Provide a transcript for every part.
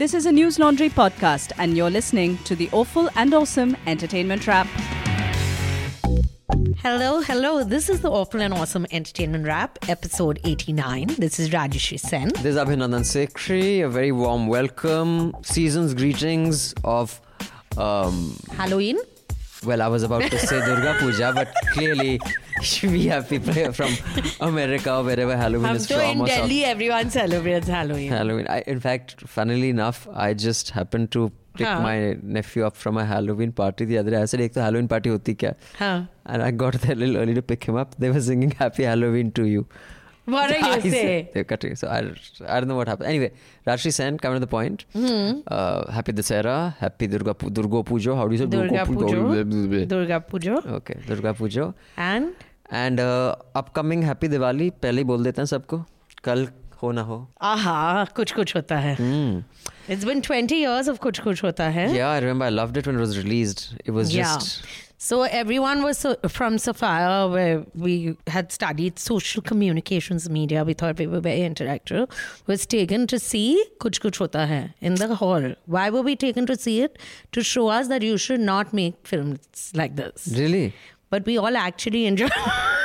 This is a News Laundry podcast, and you're listening to the Awful and Awesome Entertainment Wrap. Hello, hello. This is the Awful and Awesome Entertainment Wrap, episode 89. This is Rajyasree Sen. This is Abhinandan Sekri. A very warm welcome. Season's greetings of. Um, Halloween. Well, I was about to say Durga Puja, but clearly we have people from America, or wherever Halloween is sure So In Delhi, South. everyone celebrates Halloween. Halloween. I, in fact, funnily enough, I just happened to pick huh. my nephew up from a Halloween party the other day. I said, "Ek to Halloween party hoti kya?" Huh. And I got there a little early to pick him up. They were singing "Happy Halloween to you." What are you saying? They're cutting. So I, I don't know what happened. Anyway, Rashi Sen, coming to the point. Mm-hmm. Uh, happy Dasera. Happy Durga, Durga Pujo. How do you say Durga, Durga Pujo? Durga Pujo. Okay, Durga Pujo. And? and uh, upcoming Happy Diwali. पहले ही बोल देते हैं सबको कल हो ना हो आहा कुछ कुछ होता है It's been 20 इयर्स ऑफ़ कुछ कुछ होता है I remember. I loved it when it was released. It was was just So everyone was from Sophia, uh, where we had studied social communications media. We thought we were very interactive. Was taken to see Kuch Kuch Hota Hai in the hall. Why were we taken to see it? To show us that you should not make films like this. Really? But we all actually enjoyed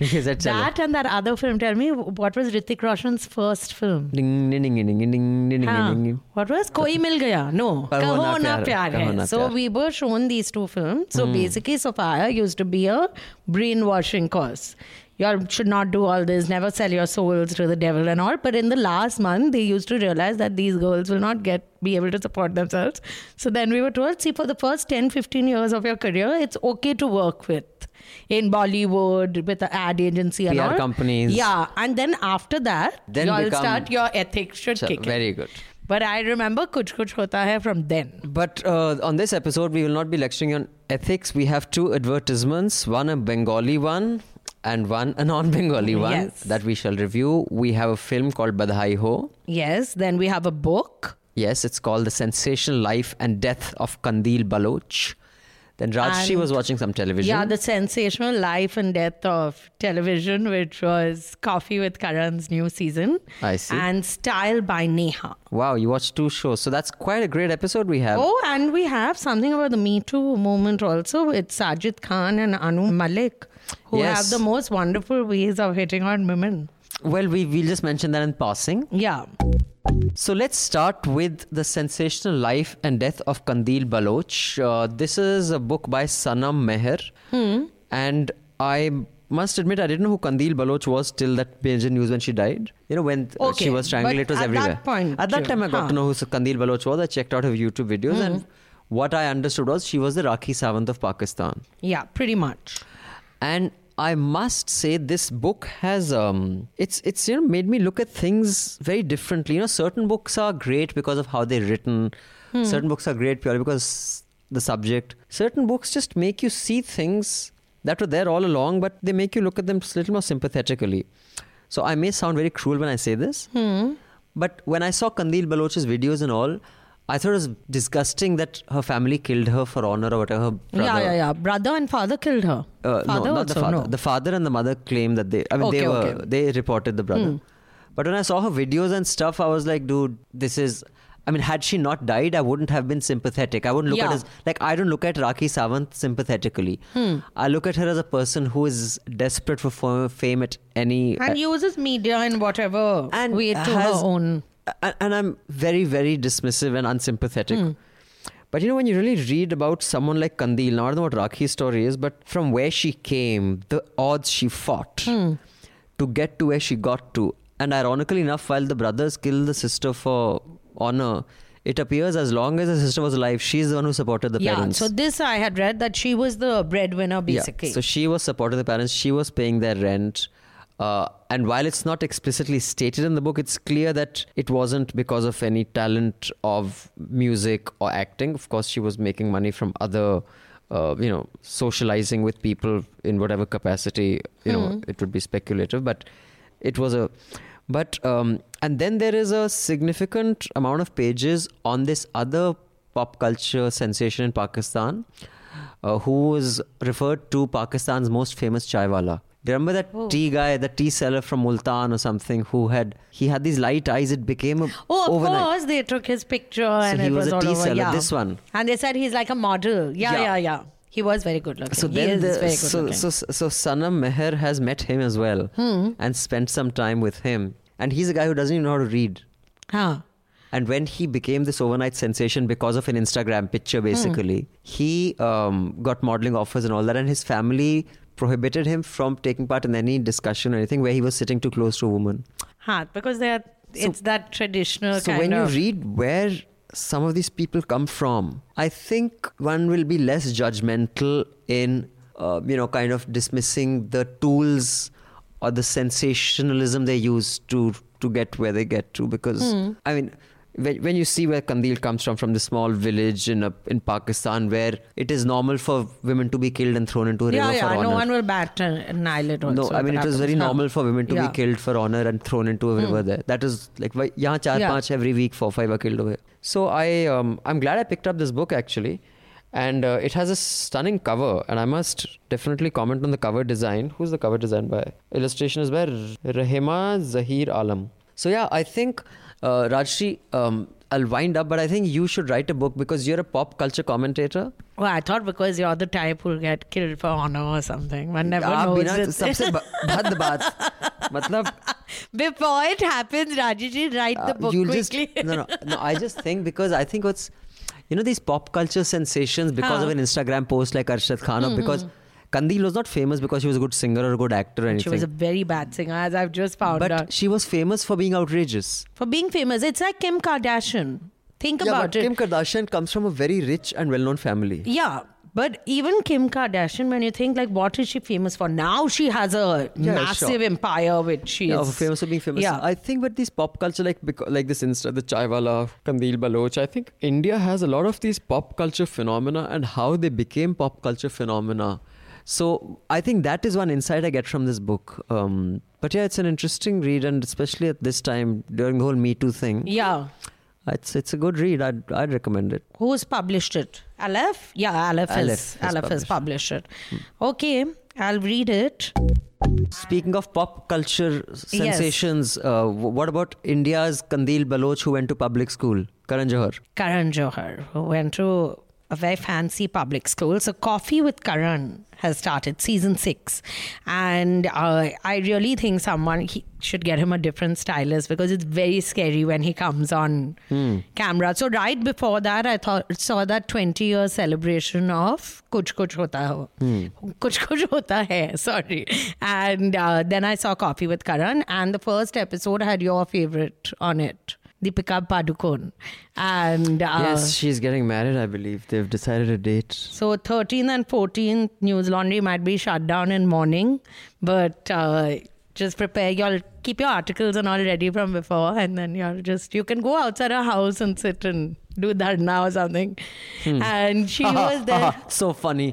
that and that other film. Tell me, what was Hrithik Roshan's first film? Ding, ding, ding, ding, ding, ding, ding, ding. What was Koi Mil Gaya? No, Kaho Na Pyar Hai. So we were shown these two films. So mm. basically, Sophia used to be a brainwashing course you should not do all this never sell your souls to the devil and all but in the last month they used to realize that these girls will not get be able to support themselves so then we were told see for the first 10 15 years of your career it's okay to work with in Bollywood with the ad agency and PR all companies. yeah and then after that Then you'll start your ethics should Chalo, kick in. Very good. But I remember Kuch Kuch Hota Hai from then. But uh, on this episode, we will not be lecturing on ethics. We have two advertisements one a Bengali one and one a non Bengali one Yes. that we shall review. We have a film called Badhai Ho. Yes, then we have a book. Yes, it's called The Sensational Life and Death of Qandeel Baloch. Then Rajshri was watching some television. Yeah, the sensational life and death of television, which was Coffee with Karan's new season. I see. And Style by Neha. wow, you watched two shows. So that's quite a great episode we have. Oh, and we have something about the Me Too movement also with Sajid Khan and Anu Malik, who Yes. have the most wonderful ways of hitting on women. Well, we, we'll just mention that in passing. Yeah. So let's start with the sensational life and death of Qandeel Baloch. Uh, this is a book by Sanam Maher. And I must admit, I didn't know who Qandeel Baloch was till that major news when she died. You know, when uh, Okay, she was strangled, it was at that everywhere. point, at that time, I got huh. to know who Qandeel Baloch was. I checked out her YouTube videos. And what I understood was she was the Rakhi Sawant of Pakistan. Yeah, pretty much. and I must say this book has um it's it's you know made me look at things very differently. You know, certain books are great because of how they're written. Certain books are great purely because the subject. Certain books just make you see things that were there all along, but they make you look at them a little more sympathetically. So I may sound very cruel when I say this, but when I saw Qandeel Baloch's videos and all, I thought it was disgusting that her family killed her for honor or whatever. Her brother. Yeah, yeah, yeah. Brother and father killed her. Uh, father no, not also, the father. no. The father and the mother claim that they. I mean, Okay, they were. okay. They reported the brother. But when I saw her videos and stuff, I was like, dude, this is. I mean, had she not died, I wouldn't have been sympathetic. I wouldn't look at Yeah. her as like I don't look at Rakhi Sawant sympathetically. Hmm. I look at her as a person who is desperate for fame at any. and uses media in whatever and way to has- her own. And I'm very, very dismissive and unsympathetic. Hmm. But you know, when you really read about someone like Qandeel, now I don't know what Rakhi's story is, but from where she came, the odds she fought Hmm. to get to where she got to. And ironically enough, while the brothers killed the sister for honor, it appears as long as the sister was alive, she's the one who supported the Yeah, parents. so this I had read that she was the breadwinner basically. Yeah. So she was supporting the parents. She was paying their rent. Uh, and while it's not explicitly stated in the book, it's clear that it wasn't because of any talent of music or acting. Of course, she was making money from other, uh, you know, socializing with people in whatever capacity. You know, it would be speculative, but it was a. But um, and then there is a significant amount of pages on this other pop culture sensation in Pakistan, uh, who was referred to Pakistan's most famous chaiwala. Do you remember that Oh. tea guy, the tea seller from Multan or something, who had he had these light eyes? It became a Oh, of overnight. course, they took his picture and he it was was, a all tea over. seller, Yeah. this one. And they said he's like a model. Yeah, Yeah. yeah, yeah. He was very good looking. So he then, is the, very good so, so so Sanam Maher has met him as well Hmm. and spent some time with him. And he's a guy who doesn't even know how to read. huh. And when he became this overnight sensation because of an Instagram Hmm. picture, basically, he um, got modeling offers and all that, and his family prohibited him from taking part in any discussion or anything where he was sitting too close to a woman. Huh. Because they're, it's that traditional So when you read where some of these people come from, I think one will be less judgmental in, uh, you know, kind of dismissing the tools or the sensationalism they use to to get where they get to. Because Hmm. I mean when, when you see where Qandeel comes from, from the small village in a, in Pakistan where it is normal for women to be killed and thrown into a river yeah, for no yeah, No one will bat an eyelid. No, I mean it was very normal for women to yeah. be killed for honor and thrown into a mm. river hmm. there. That is like yeah, yahan yeah. Panch, every week four five are killed over. So I um, I'm glad I picked up this book actually. And uh, it has a stunning cover, and I must definitely comment on the cover design. Who's the cover design by? Illustration is by Rahima Zahir Alam. So yeah, I think uh, Rajshri, um, I'll wind up, but I think you should write a book because you're a pop culture commentator. Well, I thought because you're the type who'll get killed for honor or something. One never ah, knows. Bina, sabse bad. Matlab, Before it happens, Rajesh, write uh, the ah, book quickly. Just, no, no, no. I just think because I think what's, you know, these pop culture sensations because huh. of an Instagram post like Arshad Khan mm-hmm. or hmm, hmm. because Qandeel was not famous because she was a good singer or a good actor or anything. she was a very bad singer, as I've just found but out. But she was famous for being outrageous. For being famous, it's like Kim Kardashian. Think yeah, about but it. Kim Kardashian comes from a very rich and well-known family. Yeah, but even Kim Kardashian, when you think like what is she famous for? Now she has a Yeah, massive sure. empire, which she Yeah, is famous for being famous. Yeah, I think with these pop culture, like like this Insta, the Chaiwala, Qandeel Baloch, I think India has a lot of these pop culture phenomena and how they became pop culture phenomena. So I think that is one insight I get from this book. Um, but yeah, it's an interesting read, and especially at this time during the whole Me Too thing, yeah. it's it's a good read. I'd I'd recommend it. Who's published it? Aleph? Yeah, Aleph, Aleph is, has Aleph has published. published it. Okay, I'll read it. Speaking of pop culture sensations, uh, what about India's Qandeel Baloch who went to public school? Karan Johar. Karan Johar, who went to a very fancy public school. So, Coffee with Karan has started season six. And uh, I really think someone he should get him a different stylist because it's very scary when he comes on camera. So, right before that, I thought saw that 20 year celebration of Kuch Kuch Hota Ho. Kuch Kuch Hota Hai, sorry. And uh, then I saw Coffee with Karan, and the first episode had your favorite on it. Deepika Padukone. And uh, yes, she's getting married, I believe. They've decided a date. so 13th and 14th News Laundry might be shut down in morning, but uh, just prepare your keep your articles and all ready from before, and then you're just you can go outside her house and sit and do that now or something. Hmm. And she was there. so funny.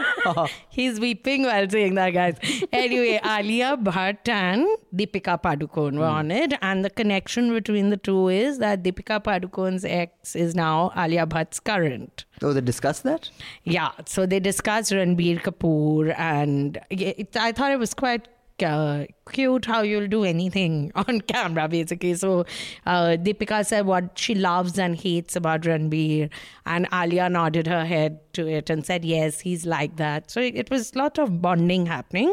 He's weeping while saying that, guys. Anyway, Alia Bhatt and Deepika Padukone were hmm. on it, and the connection between the two is that Deepika Padukone's ex is now Alia Bhatt's current. oh, they discussed that? Yeah, so they discussed Ranbir Kapoor, and it, I thought it was quite uh, cute how you'll do anything on camera, basically. So uh, Deepika said what she loves and hates about Ranbir, and Alia nodded her head to it and said, Yes, he's like that. So it was a lot of bonding happening.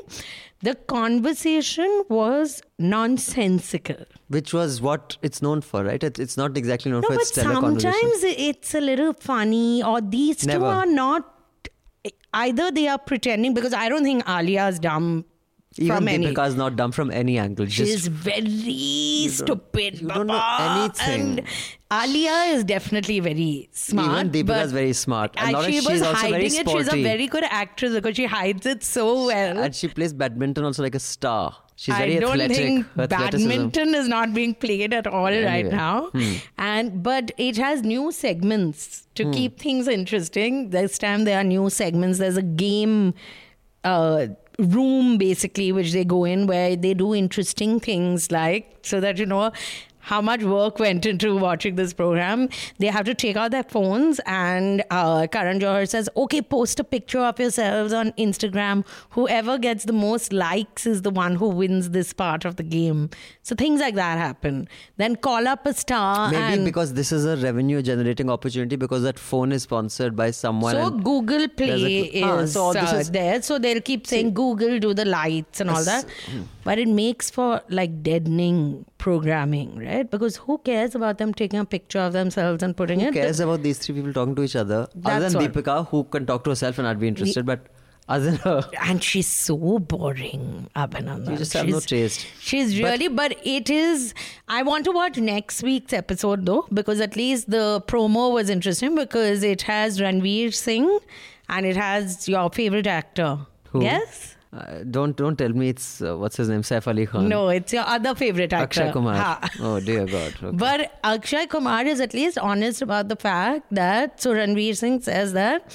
The conversation was nonsensical. Which was what it's known for, right? It's not exactly known No, for but its stellar conversation. sometimes it's a little funny, or these Never. two are not. Either they are pretending because I don't think Alia's dumb Even from any. Deepika's not dumb from any angle. She's Just very stupid. you don't know anything. And Alia is definitely very smart. Even Deepika is very smart. And she was hiding very it. She's a very good actress because she hides it so well. and she plays badminton also like a star. She's very I don't athletic. think badminton is not being played at all right Anyway. now. And but it has new segments to keep things interesting. This time there are new segments. There's a game uh, room basically which they go in where they do interesting things like so that you know how much work went into watching this program. They have to take out their phones, and uh, Karan Johar says, "Okay, post a picture of yourselves on Instagram. Whoever gets the most likes is the one who wins this part of the game." So things like that happen. Then call up a star. Maybe because this is a revenue generating opportunity because that phone is sponsored by someone. So Google Play a- Ah, is, so this uh, is- there. So they'll keep saying Google do the lights and all that. But it makes for like deadening programming, right? Because who cares about them taking a picture of themselves and putting who it? cares about these three people talking to each other? other than all. Deepika, who can talk to herself and I'd be interested, but other than her. and she's so boring, Abhinandan. You just have no taste. She's But- really, but it is. I want to watch next week's episode though, because at least the promo was interesting because it has Ranveer Singh and it has your favorite actor. Who? Yes? Uh, don't don't tell me it's uh, what's his name Saif Ali Khan. No, it's your other favorite actor. Akshay Kumar. Ha. Oh dear God. Okay. But Akshay Kumar is at least honest about the fact that so Ranveer Singh says that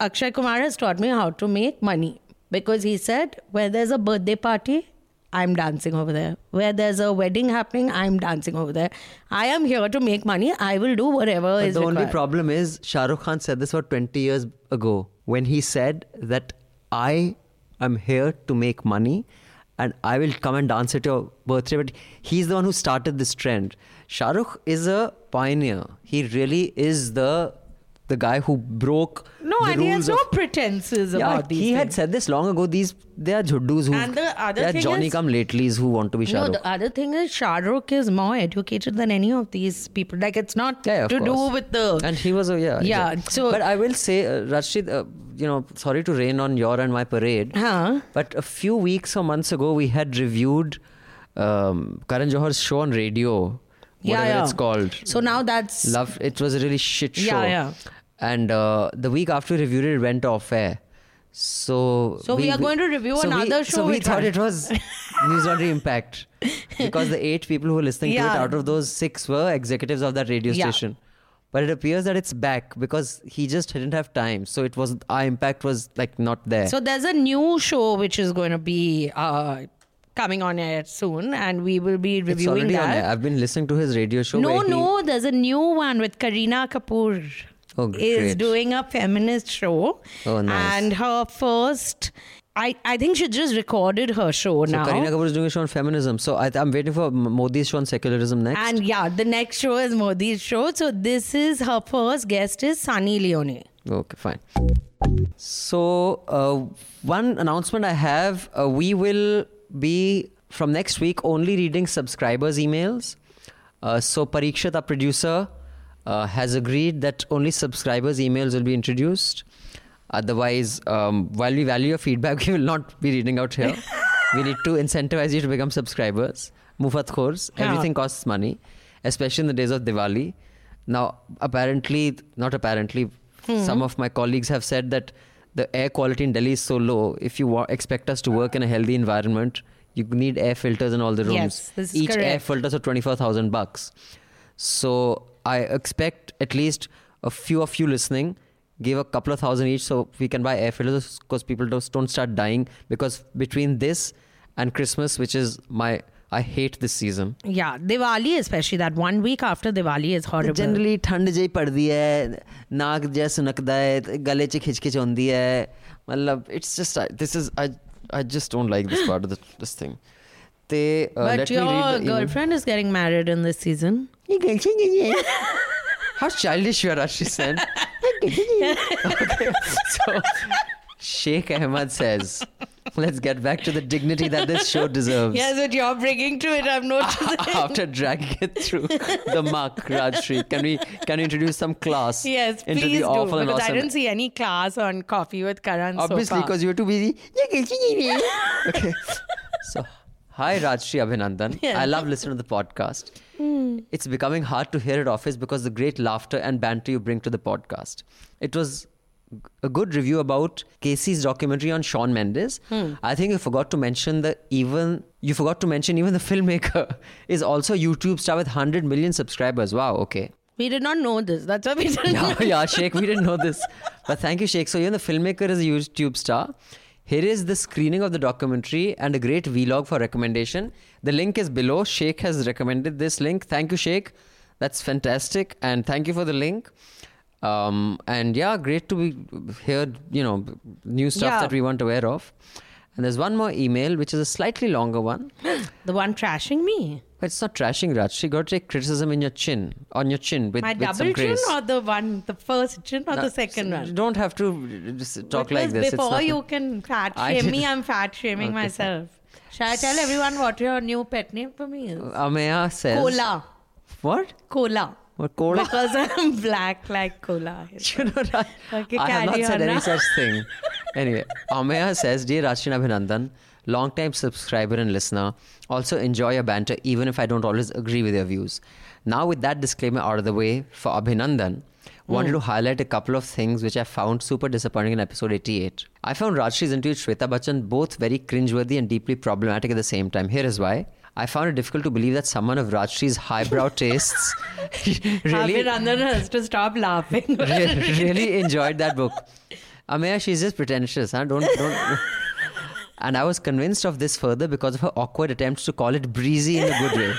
Akshay Kumar has taught me how to make money because he said where there's a birthday party, I'm dancing over there. Where there's a wedding happening, I'm dancing over there. I am here to make money. I will do whatever But is the only problem is Shah Rukh Khan said this about 20 years ago when he said that I am here to make money and I will come and dance at your birthday. But he's the one who started this trend. Shah Rukh is a pioneer. He really is the the guy who broke no, the and he has no of- pretenses yeah, about these he had said this long ago. These they are jhuddus who And the other they are thing Johnny is- come latelys who want to be Shah No, the other thing is Shah Rukh is more educated than any of these people. Like it's not Yeah, yeah, to do with the and he was a yeah Yeah, exactly. so- but I will say uh, Rashid uh, you know sorry to rain on your and my parade Huh? but a few weeks or months ago we had reviewed um, Karan Johar's show on radio Yeah, whatever yeah. it's called So now that's love it was a really shit show Yeah, yeah. And uh, the week after we reviewed it, it went off air so So we are going to review so we- another so show we which thought one? it was Newsletter Impact because the eight people who were listening to it out of those six were executives of that radio Yeah. station. But it appears that it's back because he just didn't have time. So it was our impact was like not there. So there's a new show which is going to be uh, coming on air soon, and we will be reviewing it's already on air. I've been listening to his radio show. No, where he- no, there's a new one with Kareena Kapoor. Oh, is doing a feminist show. Oh, nice. And her first, I, I think she just recorded her show So now. Kareena Kapoor is doing a show on feminism. So I, I'm waiting for Modi's show on secularism next. And yeah, the next show is Modi's show. So this is her first guest is Sunny Leone. Okay, fine. So, uh, one announcement I have uh, we will be from next week only reading subscribers' emails. Uh, so, Parikshat, our producer, uh, has agreed that only subscribers' emails will be introduced. Otherwise, um, while we value your feedback, we will not be reading out here. we need to incentivize you to become subscribers. Mufat khors, Yeah. everything costs money, especially in the days of Diwali. Now, apparently, not apparently, some of my colleagues have said that the air quality in Delhi is so low. If you wa- expect us to work in a healthy environment, you need air filters in all the rooms. Yes, this is Each air correct. filters are twenty-four thousand bucks. So I expect at least a few of you listening give a couple of thousand each so we can buy air filters because people don't, don't start dying because between this and Christmas, which is my I hate this season. Yeah, Diwali especially that one week after Diwali is horrible. Generally, ठंड जई पड़दी है, नाक jay सुनकदा है, गले च खिचखिच होंदी है. मतलब it's just I, this is I I just don't like this part of the, this thing but let me your girlfriend is getting married in this season. How childish you are, Rashi said. okay. So, Sheikh Ahmad says, let's get back to the dignity that this show deserves. Yes, what you're bringing to it, I've noticed. After dragging it through the muck, Rajshri, can we can we introduce some class yes, into please the awful do. Because awesome? I didn't see any class on coffee with Karan Obviously, so because you were too busy. okay. So, hi, Rajshri Abhinandan. Yeah. I love listening to the podcast. Hmm. It's becoming hard to hear at office because the great laughter and banter you bring to the podcast. It was a good review about Casey's documentary on Shawn Mendes. Hmm. I think you forgot to mention the even you forgot to mention even the filmmaker is also a YouTube star with 100 million subscribers. Wow, okay. we did not know this. That's why we didn't yeah, yeah, Sheikh, we didn't know this. But thank you, Sheikh. So, even the filmmaker is a YouTube star. Here is the screening of the documentary and a great vlog for recommendation. The link is below. Sheikh has recommended this link. Thank you, Sheikh. That's fantastic. And thank you for the link. Um, and yeah, great to be here, you know, new stuff Yeah. that we weren't aware of. And there's one more email, which is a slightly longer one. The one trashing me. But it's not trashing Raj. You got to take criticism in your chin, on your chin with, My with double some chin grace. or the one, the first chin or No, the second You one? don't have to uh, just talk like Because this. It's Before not- you can fat I shame me, didn't- I'm fat shaming Okay. myself. Shall I tell everyone what your new pet name for me is? Uh, Ameya says. Cola. What? Cola. What cola? Because I'm black like cola. you know, I, Okay, I have not carry said on any now. such thing. Anyway, Ameya says, Dear Rashina Abhinandan, long time subscriber and listener, also enjoy your banter even if I don't always agree with your views. Now, with that disclaimer out of the way for Abhinandan, wanted Hmm. to highlight a couple of things which I found super disappointing in episode 88. I found Rajshree's interview with Shweta Bachchan both very cringeworthy and deeply problematic at the same time. Here is why. I found it difficult to believe that someone of Rajshree's highbrow tastes really Abhinandan has to stop laughing. Re- really enjoyed that book. Uh, Ameya, she's just pretentious, huh? Don't don't. and I was convinced of this further because of her awkward attempts to call it breezy in a good way.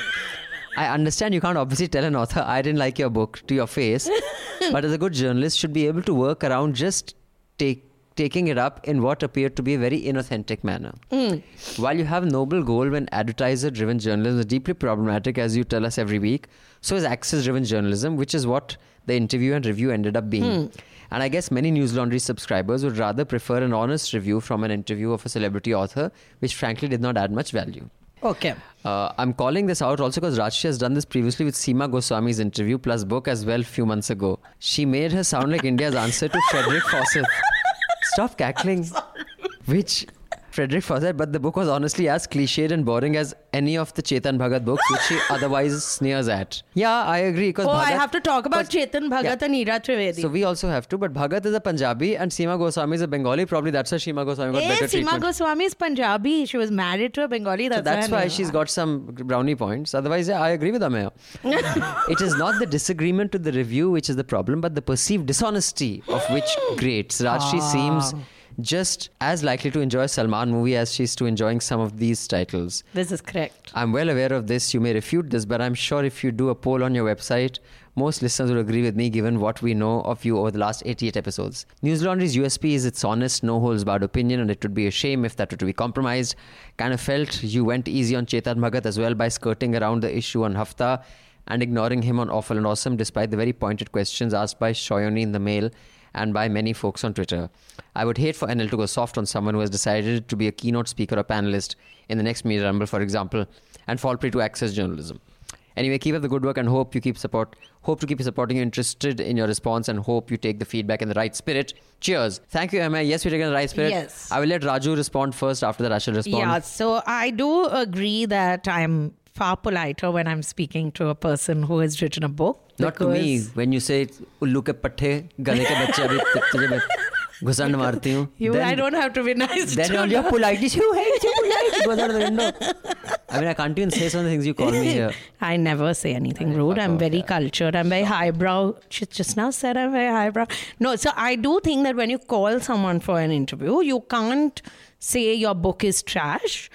I understand you can't obviously tell an author I didn't like your book to your face, but as a good journalist, should be able to work around just take taking it up in what appeared to be a very inauthentic manner. Hmm. While you have noble goal when advertiser-driven journalism is deeply problematic, as you tell us every week, so is access-driven journalism, which is what the interview and review ended up being. Hmm. And I guess many News Laundry subscribers would rather prefer an honest review from an interview of a celebrity author, which frankly did not add much value. okay. Uh, I'm calling this out also because Rajshri has done this previously with Seema Goswami's interview plus book as well few months ago. She made her sound like India's answer to Frederick Forsyth. Stop cackling. Which Frederick Forsyth, but the book was honestly as cliched and boring as any of the Chetan Bhagat books, which she otherwise sneers at. Yeah, I agree. Because Oh, I have to talk about Chetan Bhagat Yeah. and Ira Trivedi. So we also have to, but Bhagat is a Punjabi and Seema Goswami is a Bengali. Probably that's why Seema Goswami got Hey, better Seema treatment. Goswami is Punjabi. She was married to a Bengali. That's, So that's why she's got some brownie points. Otherwise, yeah, I agree with Ameya. it is not the disagreement to the review which is the problem, but the perceived dishonesty of which grates. Rajshri ah. seems just as likely to enjoy a Salman movie as she's to enjoying some of these titles. This is correct. I'm well aware of this. You may refute this, but I'm sure if you do a poll on your website, most listeners will agree with me given what we know of you over the last 88 episodes. News Laundry's USP is its honest, no holds barred opinion, and it would be a shame if that were to be compromised. Kind of felt you went easy on Chetan Bhagat as well by skirting around the issue on Hafta and ignoring him on Awful and Awesome despite the very pointed questions asked by Shoyoni in the mail and by many folks on Twitter. I would hate for NL to go soft on someone who has decided to be a keynote speaker or panelist in the next Media Rumble, for example, and fall prey to access journalism. Anyway, keep up the good work and hope you keep support. Hope to keep supporting you, interested in your response, and hope you take the feedback in the right spirit. Cheers. Thank you, Emma. Yes, we're taking the right spirit. Yes. I will let Raju respond first. After that, I shall respond. Yeah, so I do agree that I'm far politer when I'm speaking to a person who has written a book. Not to me. because When you say उल्लू के पट्टे गले के बच्चे अभी तुझे मैं घुसंड मारती हूँ. You, then- I don't have to be nice Then to all your politeness, you hate so polite. Goes out of the window. I mean, I can't even say some of the things you call me here. I never say anything rude. fuck I'm off, very yeah. cultured. I'm very highbrow. She just now said I'm very highbrow. No, so I do think that when you call someone for an interview, you can't say your book is trash.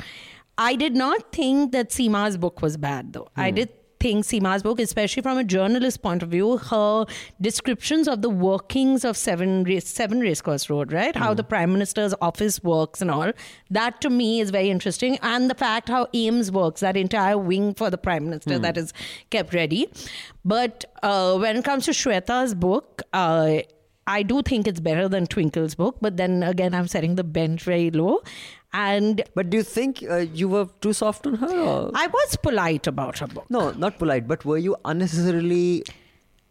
I did not think that Seema's book was bad, though. I did think Seema's book, especially from a journalist point of view, her descriptions of the workings of Seven Race, Seven Racecourse Road, right? How the Prime Minister's office works and all. That to me is very interesting. And the fact how AIIMS works, that entire wing for the Prime Minister that is kept ready. But uh, when it comes to Shweta's book, uh, I do think it's better than Twinkle's book. But then again, I'm setting the bench very low. And But do you think uh, you were too soft on her? Or? I was polite about her book. No, not polite, but were you unnecessarily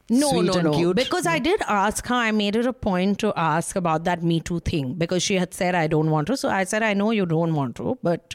No, sweet no, no. cute? Because I did ask her, I made it a point to ask about that Me Too thing because she had said, I don't want to. So I said, I know you don't want to, but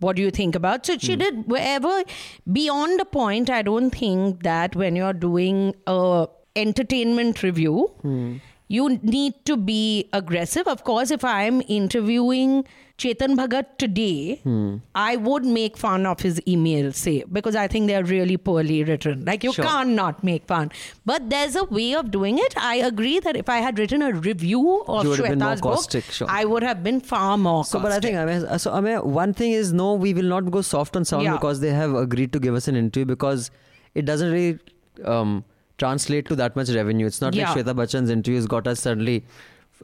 what do you think about? So she did wherever, beyond a point, I don't think that when you're doing a entertainment review, Hmm. You need to be aggressive. Of course, if I'm interviewing Chetan Bhagat today, Hmm. I would make fun of his emails, say, because I think they're really poorly written. Like, you Sure. can't not make fun. But there's a way of doing it. I agree that if I had written a review of You would have been more Shweta's book, caustic, sure. I would have been far more So, but I think I mean, so I mean, one thing is no, we will not go soft on someone Yeah. because they have agreed to give us an interview because it doesn't really um, translate to that much revenue. It's not Yeah. like Shweta Bachchan's interviews got us suddenly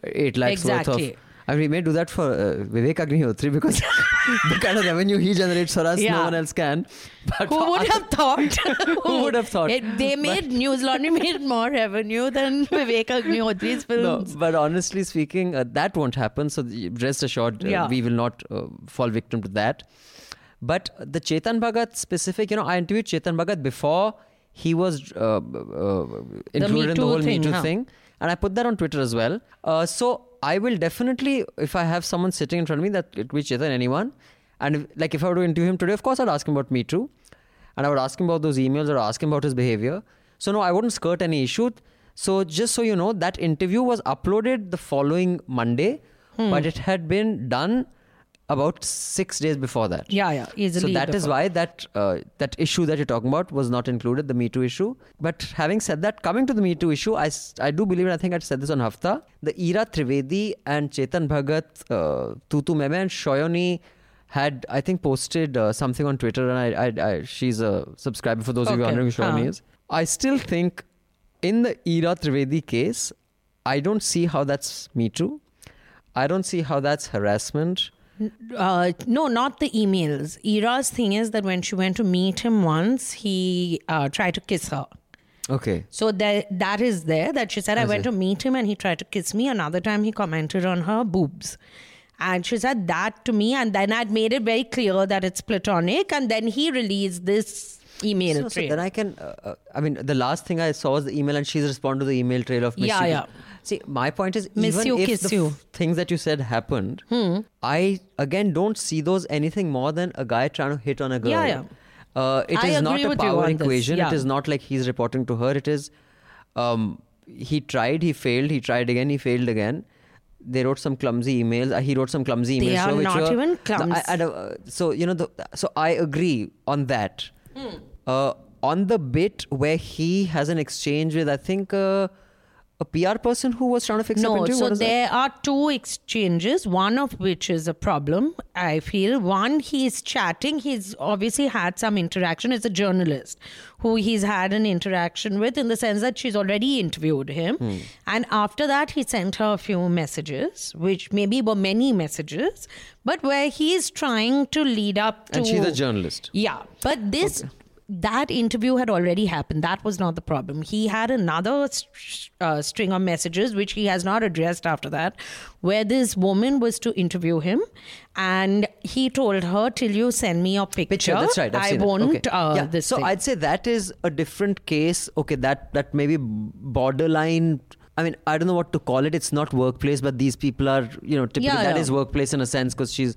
eight lakhs worth of. I mean, we may do that for uh, Vivek Agnihotri because the kind of revenue he generates for us, no one else can. But Who would us- have thought? Who would have thought? It, they made News Laundry made more revenue than Vivek Agnihotri's No, films. but honestly speaking, uh, that won't happen. So rest assured, uh, Yeah. we will not uh, fall victim to that. But the Chetan Bhagat specific, you know, I interviewed Chetan Bhagat before he was uh, uh, included in the whole thing, Me Too huh? thing, and I put that on Twitter as well. Uh, so I will definitely, if I have someone sitting in front of me, that it be Chetan, anyone, and if, like if I were to interview him today, of course I'd ask him about Me Too, and I would ask him about those emails or ask him about his behavior. So no, I wouldn't skirt any issue. So just so you know, that interview was uploaded the following Monday, Hmm. but it had been done about six days before that. Yeah, yeah, easily. So that is why that uh, that issue that you're talking about was not included, the Me Too issue. But having said that, coming to the Me Too issue, I, I do believe, and I think I said this on Hafta, the Ira Trivedi and Chetan Bhagat, uh, Tutu Meme and Shoyoni had, I think, posted uh, something on Twitter, and I, I, I she's a subscriber for those of you wondering who Shoyoni Huh. is. I still think in the Ira Trivedi case, I don't see how that's Me Too. I don't see how that's harassment. Uh, no, not the emails. Ira's thing is that when she went to meet him once, he uh, tried to kiss her. Okay. So that that is there. That she said, I, I went to meet him and he tried to kiss me. Another time he commented on her boobs. And she said that to me, and then I'd made it very clear that it's platonic. And then he released this email So, so trail. then I can. Uh, uh, I mean, the last thing I saw was the email, and she's responded to the email trail of Miss Yeah, yeah. See, my point is, Miss even you, if the you. things that you said happened, Hmm. I again don't see those anything more than a guy trying to hit on a girl. Yeah, yeah. Uh, it I is not a power equation. yeah. It is not like he's reporting to her. It is. Um, he tried. He failed. He tried again. He failed again. They wrote some clumsy emails. Uh, he wrote some clumsy emails. They are which not were- even No, I- I uh, so you know, the, so I agree on that. Hmm. Uh, on the bit where he has an exchange with, I think, uh, a PR person who was trying to fix up No, so is that? there are two exchanges, one of which is a problem, I feel. One, he's chatting, he's obviously had some interaction. It's a journalist who he's had an interaction with in the sense that she's already interviewed him. Hmm. And after that, he sent her a few messages, which maybe were many messages, but where he's trying to lead up to. And she's a journalist. Yeah, but this that interview had already happened. That was not the problem. He had another uh, string of messages which he has not addressed after that, where this woman was to interview him, and he told her, "Till you send me your picture, Picture, that's right. I've I seen won't." Okay. Uh, yeah. this so thing. I'd say that is a different case. Okay, that that maybe borderline. I mean, I don't know what to call it. It's not workplace, but these people are, you know, typically Yeah, that yeah. is workplace in a sense because she's.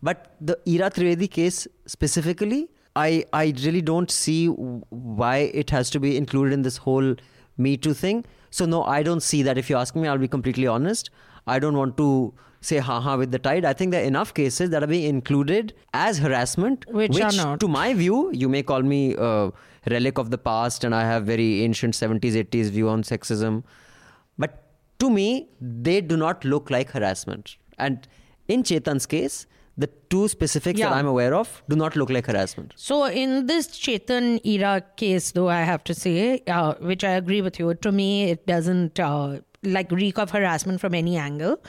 But the Ira Trivedi case specifically, I I really don't see why it has to be included in this whole Me Too thing. So no, I don't see that. If you ask me, I'll be completely honest. I don't want to say ha ha with the tide. I think there are enough cases that are being included as harassment, Which are not. to my view, you may call me a relic of the past, and I have very ancient 70s, 80s view on sexism. But to me, they do not look like harassment. And in Chetan's case, the two specifics that I'm aware of do not look like harassment. So in this Chetan Ira case, though, I have to say, uh, which I agree with you, to me it doesn't uh, like reek of harassment from any angle.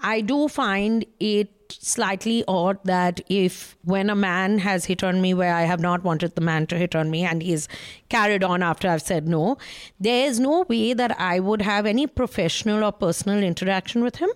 I do find it slightly odd that if when a man has hit on me where I have not wanted the man to hit on me and he's carried on after I've said no, there is no way that I would have any professional or personal interaction with him.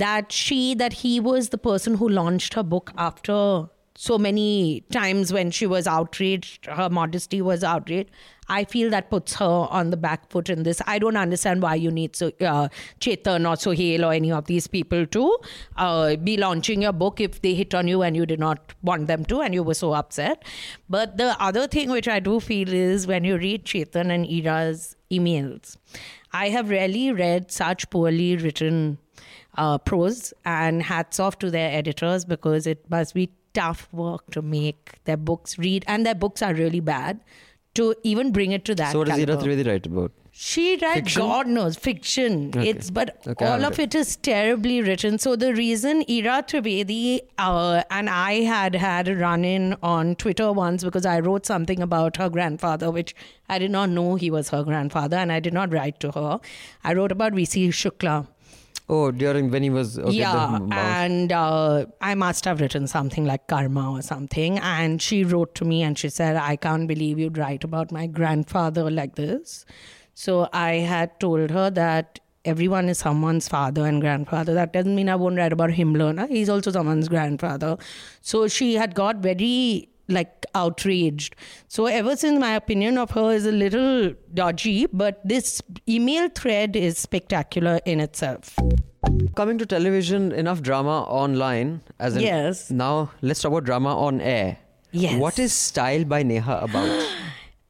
That she, that he was the person who launched her book after so many times when she was outraged, her modesty was outraged. I feel that puts her on the back foot in this. I don't understand why you need so uh, Chetan or Sohail or any of these people to uh, be launching your book if they hit on you and you did not want them to and you were so upset. But the other thing which I do feel is when you read Chetan and Ira's emails, I have rarely read such poorly written uh, prose, and hats off to their editors because it must be tough work to make their books read, and their books are really bad to even bring it to that. So what does Ira caliber. Trivedi write about? She writes God knows fiction. Okay. It's but Okay, all of it is terribly written. So the reason Ira Trivedi uh, and I had had a run in on Twitter once because I wrote something about her grandfather, which I did not know he was her grandfather, and I did not write to her. I wrote about VC Shukla. Oh, during when he was okay, yeah, and uh, I must have written something like karma or something. And she wrote to me and she said, I can't believe you'd write about my grandfather like this. So I had told her that everyone is someone's father and grandfather. That doesn't mean I won't write about Himmler. Na? He's also someone's grandfather. So she had got very like outraged. So ever since my opinion of her is a little dodgy, but this email thread is spectacular in itself. Coming to television, enough drama online. As in, Yes. Now let's talk about drama on air. Yes. What is Style by Neha about?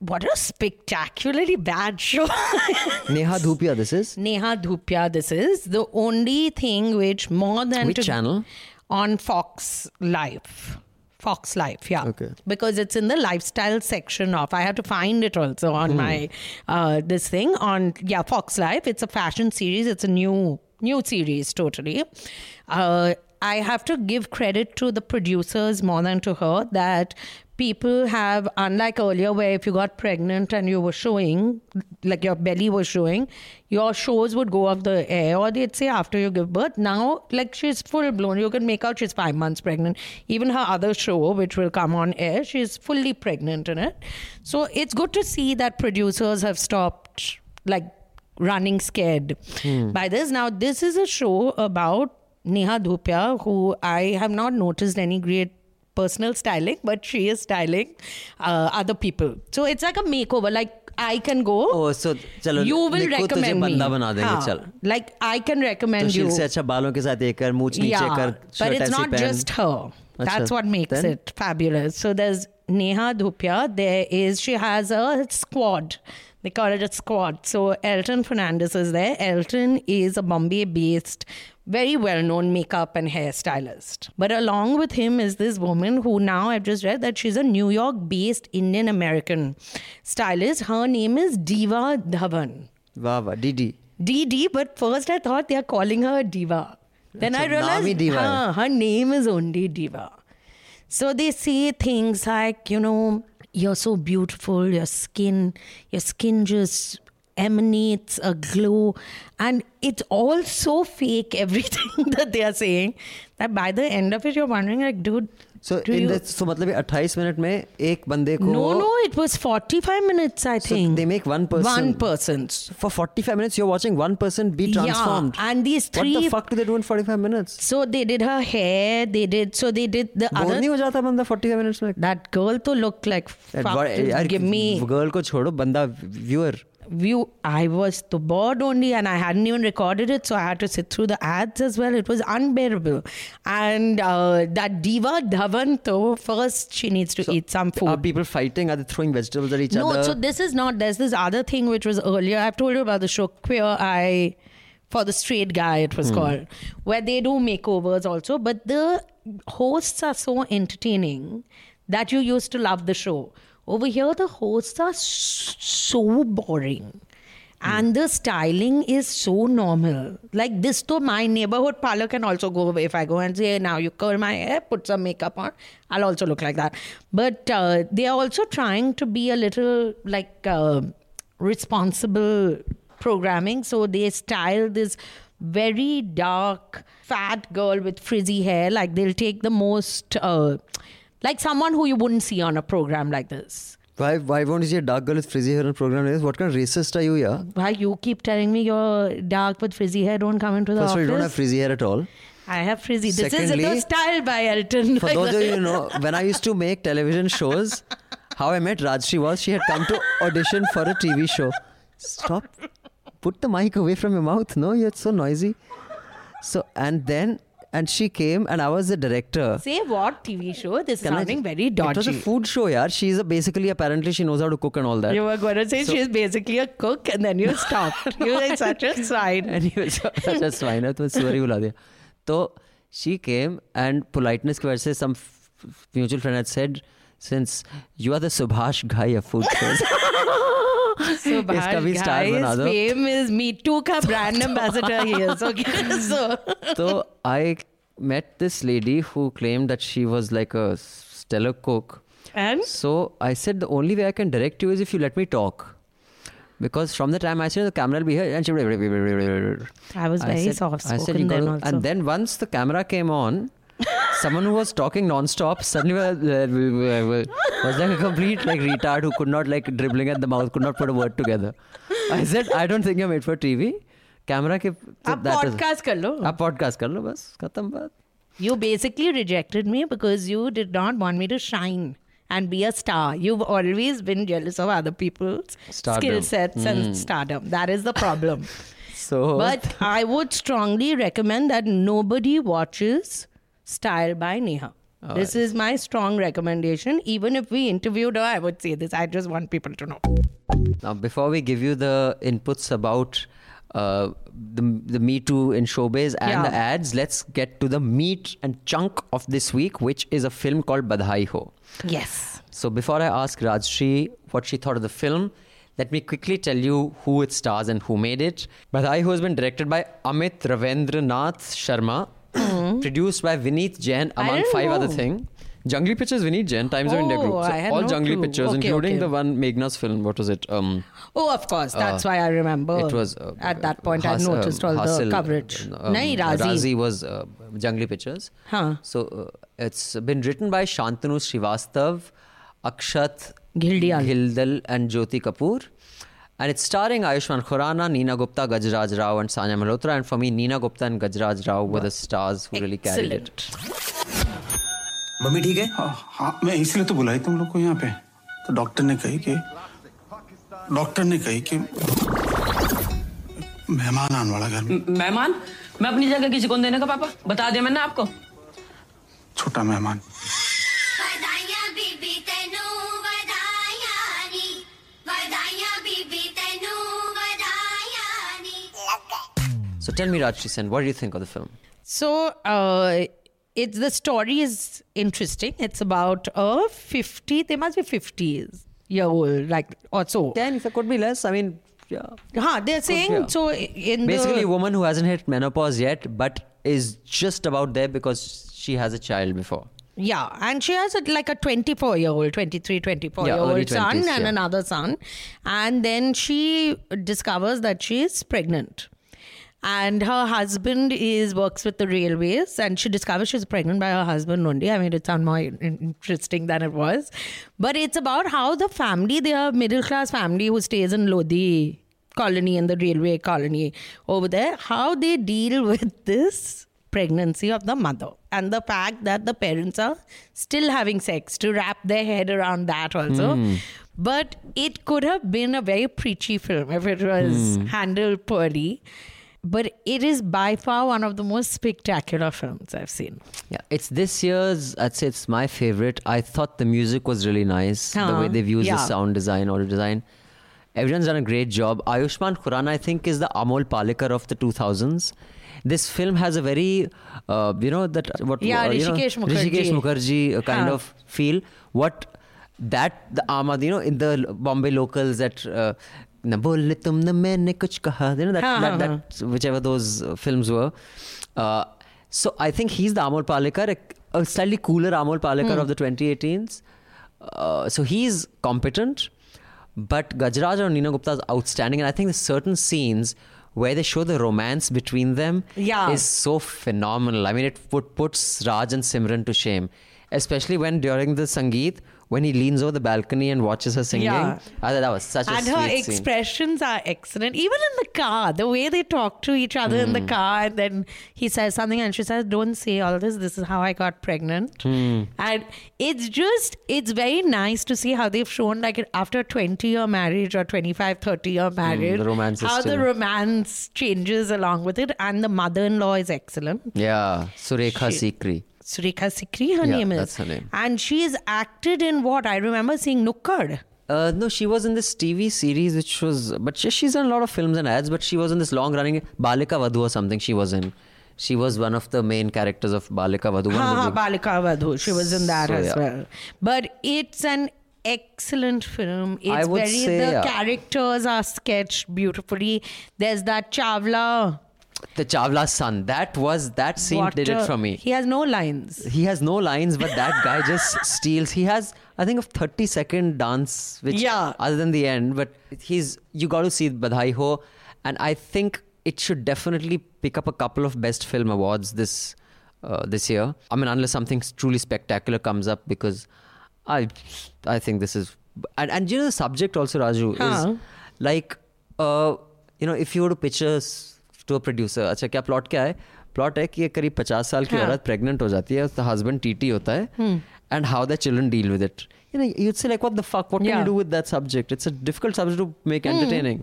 What a spectacularly bad show. Neha Dhupia, this is. Neha Dhupia, this is the only thing which more than Which channel? on Fox Life. Fox Life, yeah. Okay. Because it's in the lifestyle section of. I have to find it also on my uh, this thing on yeah Fox Life. It's a fashion series. It's a new new series totally. Uh, I have to give credit to the producers more than to her that people have unlike earlier where if you got pregnant and you were showing like your belly was showing your shows would go off the air or they'd say after you give birth. Now like she's full blown you can make out she's five months pregnant. Even her other show which will come on air she's fully pregnant in it. So it's good to see that producers have stopped like running scared by this now this is a show about neha dhupia who i have not noticed any great personal styling, but she is styling uh, other people. So it's like a makeover. Like I can go. Oh, so चलो you will देखो तुझे recommend me. बंदा बना देंगे हाँ, चल Like I can recommend Sushil you. से अच्छा बालों के साथ ये कर मूछ नीचे yeah, कर but शर्ट it's ऐसी not पहन। just her. Achha. That's what makes then? it fabulous. So there's Neha Dhupia. There is she has a squad. They call it a squad. So Elton Fernandez is there. Elton is a Bombay-based, very well-known makeup and hairstylist. But along with him is this woman who now I've just read that she's a New York-based Indian American stylist. Her name is Diva Dhawan. Vava, Didi. DD, but first I thought they are calling her Diva. Then I realized huh, her name is only Diva. So they say things like, you know, you're so beautiful, your skin, your skin just emanates a glow. And it's all so fake, everything that they are saying, that by the end of it, you're wondering, like, dude, so do in the so मतलब 28 minute में एक बंदे को no, no, it was 45 minutes, I So think. they make one person- One person's. for 45 minutes you're watching one person be transformed Yeah, and these three what the fuck do they do in 45 minutes So they did her hair. They did. So they did the bore नहीं हो जाता बंदा 45 minutes में That girl to look like fuck. give me girl को छोड़ो बंदा viewer view. I was the bored only, and I hadn't even recorded it, so I had to sit through the ads as well. It was unbearable. And uh, that diva Dhawan, though, first she needs to eat some food. are people fighting are they throwing vegetables at each other? No, so this is not. There's this other thing which was earlier. I've told you about the show Queer Eye for the straight guy. It was called, where they do makeovers also. But the hosts are so entertaining that you used to love the show. Over here, the hosts are so boring. And the styling is so normal. Like this, to my neighborhood parlor can also go away if I go and say, now you curl my hair, put some makeup on, I'll also look like that. But uh, they are also trying to be a little like uh, responsible programming. So they style this very dark, fat girl with frizzy hair. Like they'll take the most, uh, like someone who you wouldn't see on a program like this. why why won't you see a dark girl with frizzy hair on a program like this what kind of racist are you yeah Why you keep telling me you're dark with frizzy hair? Don't come into the first of all office. you don't have frizzy hair at all I have frizzy. This Secondly, is the style by Elton. for those of you know when I used to make television shows how I met Rajshri was she had come to audition for a TV show stop put the mic away from your mouth no you're so noisy so and then and she came, and I was the director. Say what TV show? This is Can I sounding just- very It was a dodgy. food show, yeah. She's a, basically apparently she knows how to cook and all that. You were going to say So- she's basically a cook, and then you stopped. you were such a swine. and he was such a swine तो सुअर ही बुला दिया तो she came and politeness की वजह से some f- mutual friend had said since you are the Subhash guy of food shows So इसका भी Bhash star बना guys, दो। fame is Me Too का brand ambassador he is. Okay, so so I met this lady who claimed that she was like a stellar cook and so I said the only way I can direct you is if you let me talk because from the time I said the camera will be here and she I was very said- soft I said spoken you then gotta- also. And then once the camera came on, someone who was talking non-stop suddenly was, was like a complete like retard who could not like dribbling at the mouth, could not put a word together. I said, I don't think you're made for TV. Camera के so आप that is- podcast कर लो. आप podcast कर लो बस खत्म बात. You basically rejected me because you did not want me to shine and be a star. You've always been jealous of other people's Stardom. skill sets and stardom. That is the problem. So but I would strongly recommend that nobody watches Style by Neha. this is my strong recommendation. Even if we interviewed her, I would say this. I just want people to know. Now, before we give you the inputs about uh, the, the Me Too in showbiz and Yeah. the ads, let's get to the meat and chunk of this week, which is a film called Badhai Ho. Yes. So, before I ask Rajyasree what she thought of the film, let me quickly tell you who it stars and who made it. Badhai Ho has been directed by Amit Ravindernath Sharma, produced by Vineet Jain, among five other know. things. Junglee Pictures, Vineet Jain, Times of India Oh, Group. So I had all no Junglee clue. Pictures, Okay, including okay. the one Meghna's film. What was it? Um, Oh, of course. That's why I remember. it was uh, at that point Has- I noticed all Hasil, the coverage. um, Nahi, Raazi. was uh, Junglee Pictures. Huh. So uh, it's been written by Shantanu Srivastav, Akshat Ghildial. Ghildal and Jyoti Kapoor. And it's starring Ayushman Khurana, Neena Gupta, Gajraj Rao, and Sanya Malhotra. And for me, Neena Gupta and Gajraj Rao were the stars who really carried it. Mummy ठीक है हाँ हाँ मैं इसलिए तो बुलाई तुम लोग को यहाँ पे तो डॉक्टर ने कही कि डॉक्टर ने कही कि मेहमान आने वाला घर में मेहमान मैं अपनी जगह किसी को देने का पापा बता दिया मैंने आपको छोटा मेहमान tell me, Rajyasree Sen, what do you think of the film? So, uh, it's the story is interesting. It's about a 50, they must be 50s year old, like, or so. 10, if it could be less. I mean, yeah. Huh, they're saying, yeah. so in Basically, the. a woman who hasn't hit menopause yet, but is just about there because she has a child before. Yeah, and she has a, like a 24 year old, 23, 24 Yeah, year early old son 20s, and yeah. another son. And then she discovers that she is pregnant. And her husband is works with the railways, and she discovers she's pregnant by her husband only. I mean it sound more interesting than it was, but it's about how the family, they are middle class family who stays in Lodi colony in the railway colony over there, how they deal with this pregnancy of the mother and the fact that the parents are still having sex to wrap their head around that also. Hmm. But it could have been a very preachy film if it was hmm. handled poorly. But it is by far one of the most spectacular films I've seen. Yeah, it's this year's. I'd say it's my favorite. I thought the music was really nice. the Uh-huh. way they've used the sound design, audio design. Everyone's done a great job. Ayushmann Khurrana, I think, is the Amol Palekar of the 2000s. This film has a very, uh, you know, that what Yeah, uh, you know, Hrishikesh Mukherjee. Hrishikesh Mukherjee uh, kind Huh. of feel. What that the Ahmad, you know, in the Bombay locals that. Uh, na bolle kuch kaha you know that, that, whichever those uh, films were. Uh, so I think he's the Amol Palekar a, slightly cooler Amol Palekar hmm. of the 2018s uh, so he's competent but Gajraj and Neena Gupta is outstanding and I think there's certain scenes where they show the romance between them yeah. is so phenomenal. I mean, it put, puts Raj and Simran to shame, especially when during the Sangeet, when he leans over the balcony and watches her singing. Yeah. I thought that was such a sweet scene. and her scene. expressions are excellent. Even in the car, the way they talk to each other in the hmm. car, and then he says something, and she says, "Don't say all this. This is how I got pregnant." Hmm. And it's just, it's very nice to see how they've shown, like after twenty-year marriage or 25, 30-year hmm, marriage, the romance is how the romance changes along with it, and the mother-in-law is excellent. Yeah, Surekha She- Sikri. Surekha Sikri, her Yeah, name is. that's her name. And she is acted in what? I remember seeing Nukkad. Uh, no, she was in this TV series which was, but she, she's done a lot of films and ads. But she was in this long-running Balika Vadhu or something. She was in. She was one of the main characters of Balika Vadhu. Ha ha, Balika Vadhu. She was in that So, as yeah. well. But it's an excellent film. It's I would very say, the yeah. characters are sketched beautifully. There's that Chavla. The Chavla's son. That was that scene did it for me. He has no lines. He has no lines, but that guy just steals. He has, I think, a 30 second dance, which Yeah. other than the end, but he's you got to see Badhai Ho, and I think it should definitely pick up a couple of best film awards this uh, this year. I mean, unless something truly spectacular comes up, because I I think this is and and you know the subject also Raju Huh. is like uh, you know if you were to pitch to a producer अच्छा क्या plot क्या है? Plot है कि करीब पचास साल की हाँ। औरत प्रेग्नेंट हो जाती है उसका हस्बैंड टीटी होता है and how the children deal with it you know you'd say like what the fuck what can you do with that subject it's a difficult subject to make entertaining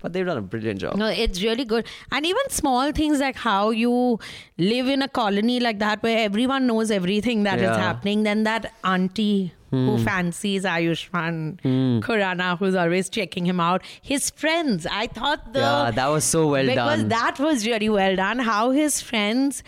but they've done a brilliant job No, it's really good. And even small things like how you live in a colony like that where everyone knows everything that is Yeah. happening. Then that auntie who hmm. fancies Ayushmann hmm. Khurrana, who's always checking him out. His friends. I thought the Yeah, that was so well because done. that was really well done. How his friends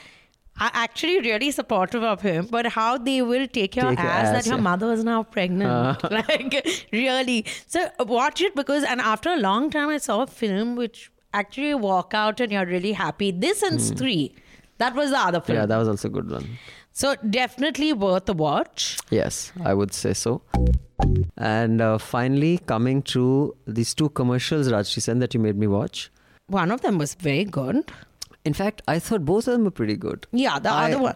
are actually really supportive of him, but how they will take your Take your ass, ass, that your yeah. mother is now pregnant. like really. So watch it because and after a long time I saw a film which actually walk out and you're really happy. This and three. That was the other film. Yeah that was also a good one so definitely worth a watch. Yes, I would say so. And uh, finally, coming to these two commercials, Rajyasree Sen, that you made me watch. One of them was very good. In fact, I thought both of them were pretty good. Yeah, the I- other one.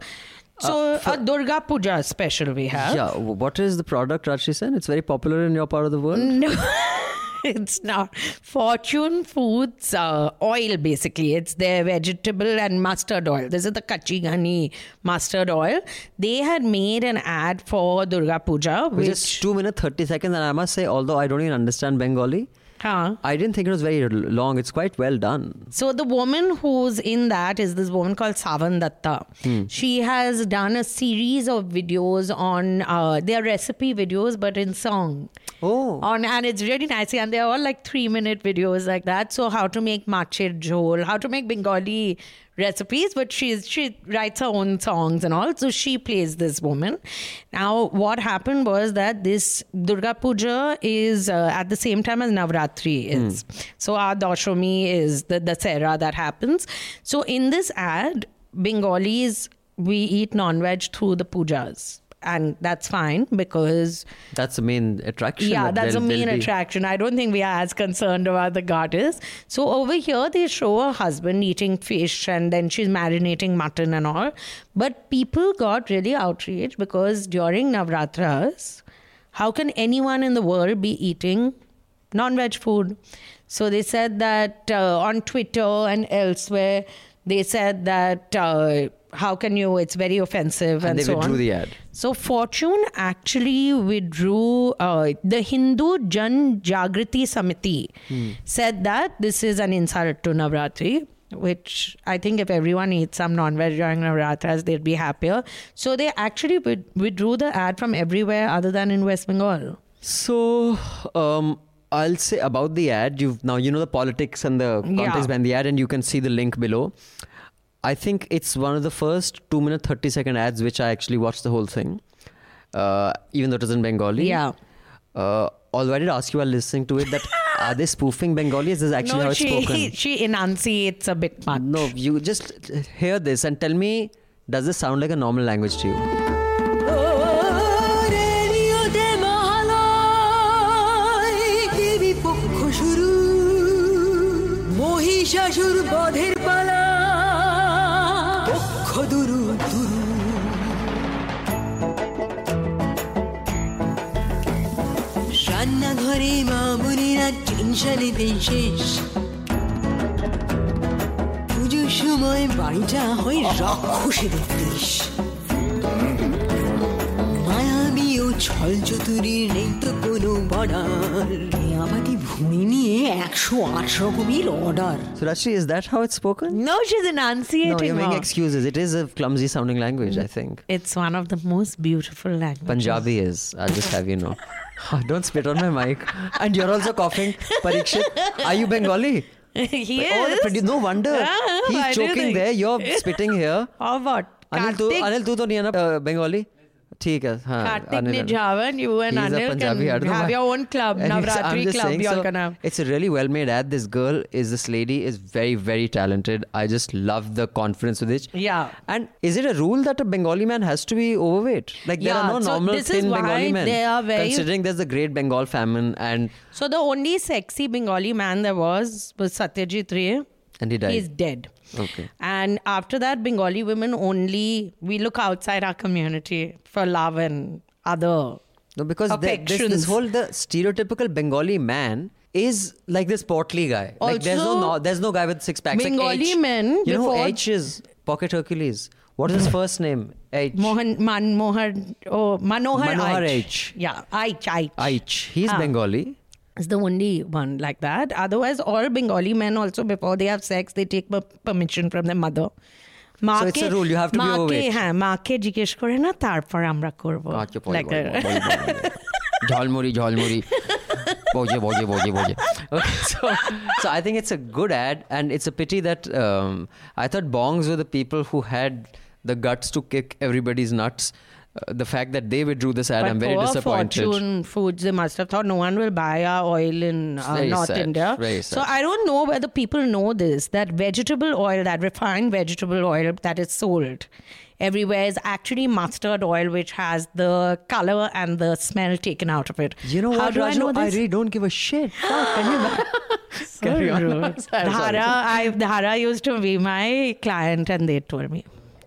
So uh, for- a Durga Puja special we have. Yeah, what is the product, Rajyasree Sen? It's very popular in your part of the world. No, it's not. Fortune Foods uh, oil, basically. It's their vegetable and mustard oil. This is the Kachi Ghani mustard oil. They had made an ad for Durga Puja, Which which. is 2 minutes 30 seconds. And I must say, although I don't even understand Bengali, Huh. I didn't think it was very long. It's quite well done. So the woman who's in that is this woman called Savan Datta. She has done a series of videos on uh, their recipe videos, but in song. Oh. On and it's really nice, and they're all like three minute videos like that. So how to make macher jhol, how to make Bengali recipes, but she's she writes her own songs and all. So she plays this woman. Now what happened was that this Durga Puja is uh, at the same time as Navratri is. So our Dashami is the Dasera that happens. So in this ad, Bengalis we eat non-veg through the pujas. And that's fine because That's the main attraction. yeah, that's the main attraction. I don't think we are as concerned about the goddess. So over here, they show her husband eating fish and then she's marinating mutton and all. But people got really outraged because during Navratras, how can anyone in the world be eating non veg food? So they said that uh, on Twitter and elsewhere, they said that uh, how can you, it's very offensive and, And they so withdrew on. the ad. So Fortune actually withdrew uh, the Hindu Jan Jagriti Samiti said that this is an insult to Navratri. Which I think if everyone eats some non-veg during Navratras, they'd be happier. So they actually withdrew the ad from everywhere other than in West Bengal. So, um, I'll say about the ad. You've now you know the politics and the context Yeah. behind the ad, and you can see the link below. I think it's one of the first two minute thirty second ads which I actually watched the whole thing, uh, even though it was in Bengali. Yeah. Uh, although I did ask you while listening to it that are they spoofing Bengali? Is this actually how no, it's she spoken? she enunciates a bit much. No, you just hear this and tell me, does this sound like a normal language to you? রেডিওতে মহালয় দেবী পক্ষ শুরু মহিষাসুর বধের পালা খদুরু দুরু রান্নাঘরে মা বোনেরা টেনশনে শেষ। পুজোর সময় বাড়িটা হয় রাক্ষসে দেখতে ছল চতুরীর নেই তো কোনো বর্ডার আমাকে ভুঁড়ি নিয়ে একশো আট রকমের order So Rashmi, is that how it's spoken? No, she's No, enunciating. you're making wrong. excuses. It is a clumsy sounding language, I think. It's one of the most beautiful languages. Punjabi is. I'll just have you know. Don't spit on my mic. And you're also coughing. Parikshit, are you Bengali? he Oh, the is. produ- no wonder. Ah, He's why do you choking think? there. You're spitting here. Or what? Anil, tu, Kartik, Anil, tu to nahi hai na uh, Bengali? ठीक है हाँ Kartik Anil- Nijavan, you and He's a Anil Punjabi, I can don't know have why. your own club, Anyways, I'm Navratri just club. saying, You're so gonna. It's a really well made ad. This girl is this lady is very very talented. I just love the confidence with which. Yeah. And is it a rule that a Bengali man has to be overweight? Like there are Yeah, no so normal this is thin why Bengali men. they are very- Considering there's the Great Bengal famine and So the only sexy Bengali man there was was Satyajit Ray. and he died. He's dead. Okay. And after that, Bengali women only we look outside our community for love and other. No, because the, this, this whole the stereotypical Bengali man is like this portly guy. like there's no, Also, no there's no guy with six packs. like Bengali H. men You know who H is? Pocket Hercules. What is his first name? H. Mohan Man Mohan oh Manohar, Manohar Aich. Aich. Yeah, Aich Aich. Aich. He's Ah. Bengali. is the only one like that. Otherwise, all Bengali men also before they have sex, they take per- permission from their mother. So it's a rule, you have to be মাকে overweight. হ্যাঁ মাকে জিজ্ঞেস করে না তারপর আমরা করবো আচ্ছা, বল, Like বল, a- বল, বল, বল, বল। ঝালমুড়ি ঝালমুড়ি বোঝে বোঝে বোঝে বোঝে Okay, so, so I think it's a good ad and it's a pity that um, I thought bongs were the people who had the guts to kick everybody's nuts uh, the fact that they withdrew this ad But I'm very poor disappointed Fortune Foods, they must have thought no one will buy our oil in uh, North sad, India. very So sad. I don't know whether people know this that vegetable oil, that refined vegetable oil that is sold everywhere is actually mustard oil, which has the color and the smell taken out of it. you know How what do I Raju? know I, really don't give a shit Fuck, can you carry on Sorry, sorry. Dhara, I, Dhara used to be my client and they told me.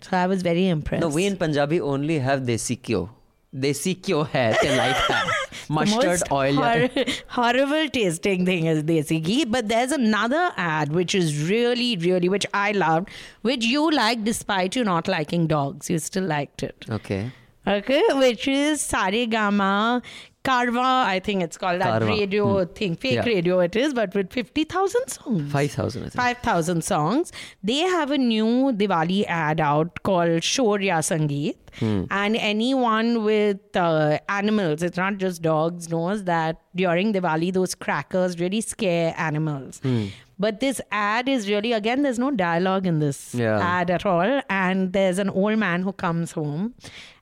So I was very impressed. No, we in Punjabi only have desi kyo. Desi kyo hai te like. The Mustard oil. hor- horrible tasting thing is desi ghee. But there's another ad which is really, really, which I loved, which you liked despite you not liking dogs. You still liked it. Okay. Okay, which is Saregama Carvaan, I think it's called that Carvaan, radio thing, fake Yeah. radio it is, but with 50,000 songs. 5,000 I think. 5,000 songs. They have a new Diwali ad out called Shorya Sangeet. Hmm. And anyone with uh, animals, it's not just dogs, knows that during Diwali, those crackers really scare animals. Hmm. But this ad is really, again, there's no dialogue in this Yeah. ad at all. And there's an old man who comes home.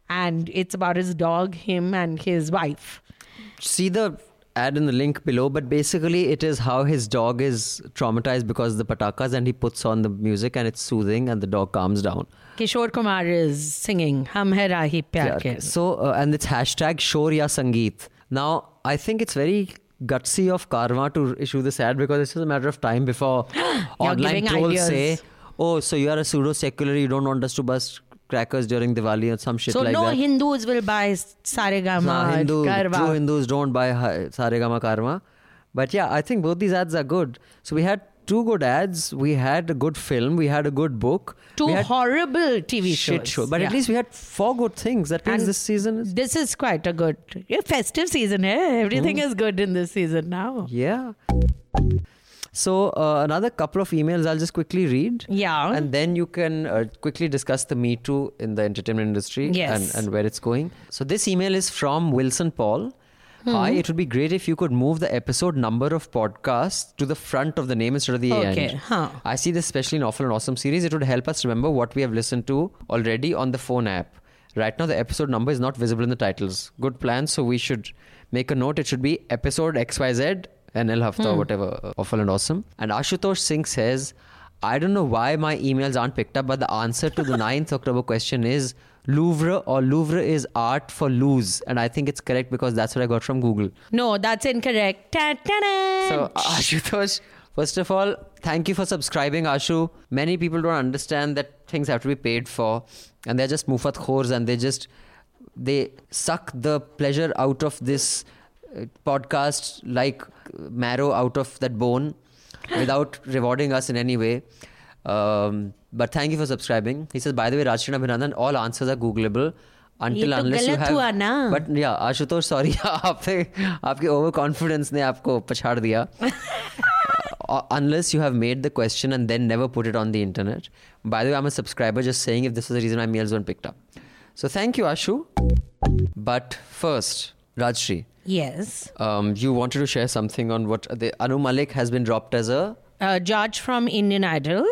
And it's about his dog, him, and his wife. see the ad in the link below but basically it is how his dog is traumatized because of the patakas and he puts on the music and it's soothing and the dog calms down Kishore Kumar is singing Hum Hai Rahi Pyar Ke. so uh, and it's hashtag shor ya sangeet now i think it's very gutsy of karma to issue this ad because it's just a matter of time before online trolls ideas. say oh so you are a pseudo secular you don't want us to bust crackers during diwali or some shit So like no that Hindus will buy Saregama, Nah, Hindu, Carvaan. true Hindus don't buy Saregama Carvaan. But yeah, I think both these ads are good. So we had two good ads. We had a good film. We had a good book. Two horrible TV shit shows. show. But Yeah. at least we had four good things. That means And this season is This is quite a good yeah, festive season. Eh? Everything is good in this season now. yeah. So uh, another couple of emails I'll just quickly read. Yeah. And then you can uh, quickly discuss the Me Too in the entertainment industry Yes. and, and where it's going. So this email is from Wilson Paul. Hi, Hmm. it would be great if you could move the episode number of podcasts to the front of the name instead of the Okay, end. huh. I see this especially in Awful and Awesome series. It would help us remember what we have listened to already on the phone app. Right now, the episode number is not visible in the titles. Good plan. So we should make a note. It should be episode XYZ NL Hafta or whatever. uh, Awful and Awesome. And Ashutosh Singh says, I don't know why my emails aren't picked up, but the answer to the 9th October question is Louvre or Louvre is art for lose. And I think it's correct because that's what I got from Google. No, that's incorrect. Ta-ta-da. So, Ashutosh, first of all, thank you for subscribing, Ashu. Many people don't understand that things have to be paid for, and they're just mufat khors and they just they suck the pleasure out of this uh, podcast like marrow out of that bone without rewarding us in any way. Um, but thank you for subscribing. He says, by the way, Rajshina Abhinandan, all answers are Googleable. Until तो unless you गलत have हुआ ना। but yeah Ashutosh sorry आप पे आपके over confidence ने आपको पछाड़ दिया Uh, unless you have made the question and then never put it on the internet. By the way, I'm a subscriber just saying if this was the reason my mails weren't picked up. So thank you, Ashu. But first, Rajyasree, Yes. um, you wanted to share something on what the Anu Malik has been dropped as a judge from Indian Idol.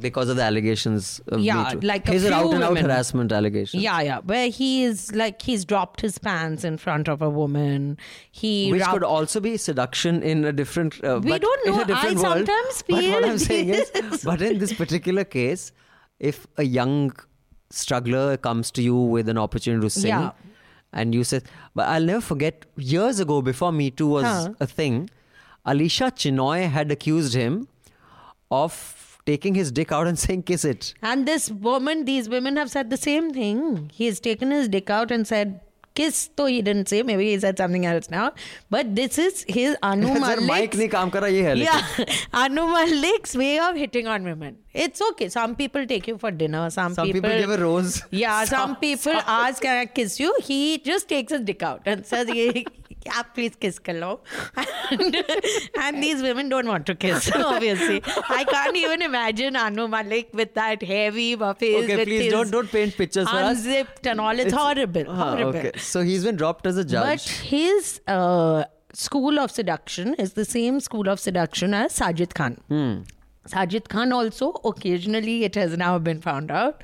because of the allegations of Yeah, like few out and out harassment allegations. Yeah, yeah. Where he is like he's dropped his pants in front of a woman. He Which rubbed- could also be seduction in a different. Uh, We but don't in know. a different I world. sometimes But what I'm saying is, but in this particular case, if a young struggler comes to you with an opportunity to sing, Yeah and you said, but I'll never forget years ago before Me Too was huh. a thing, Alisha Chinai had accused him of taking his dick out and saying kiss it. And this woman, these women have said the same thing. He's taken his dick out and said kiss though he didn't say maybe he said something else now but this is his anu malik's yeah, anu malik's way of hitting on women it's okay. Some people take you for dinner. Some, Some people give a rose. Yeah, some, Some- people ask, "Can I kiss you?" He just takes his dick out and says, "Ye- "Yeah, please kiss kalo." And, and these women don't want to kiss. Obviously, I can't even imagine Anu Malik with that heavy face. Okay, please don't don't paint pictures for us. unzipped and all. It's, horrible. Ah, horrible. okay. So he's been dropped as a judge. But his uh, school of seduction is the same school of seduction as Sajid Khan. Sajid Khan also, occasionally, it has now been found out,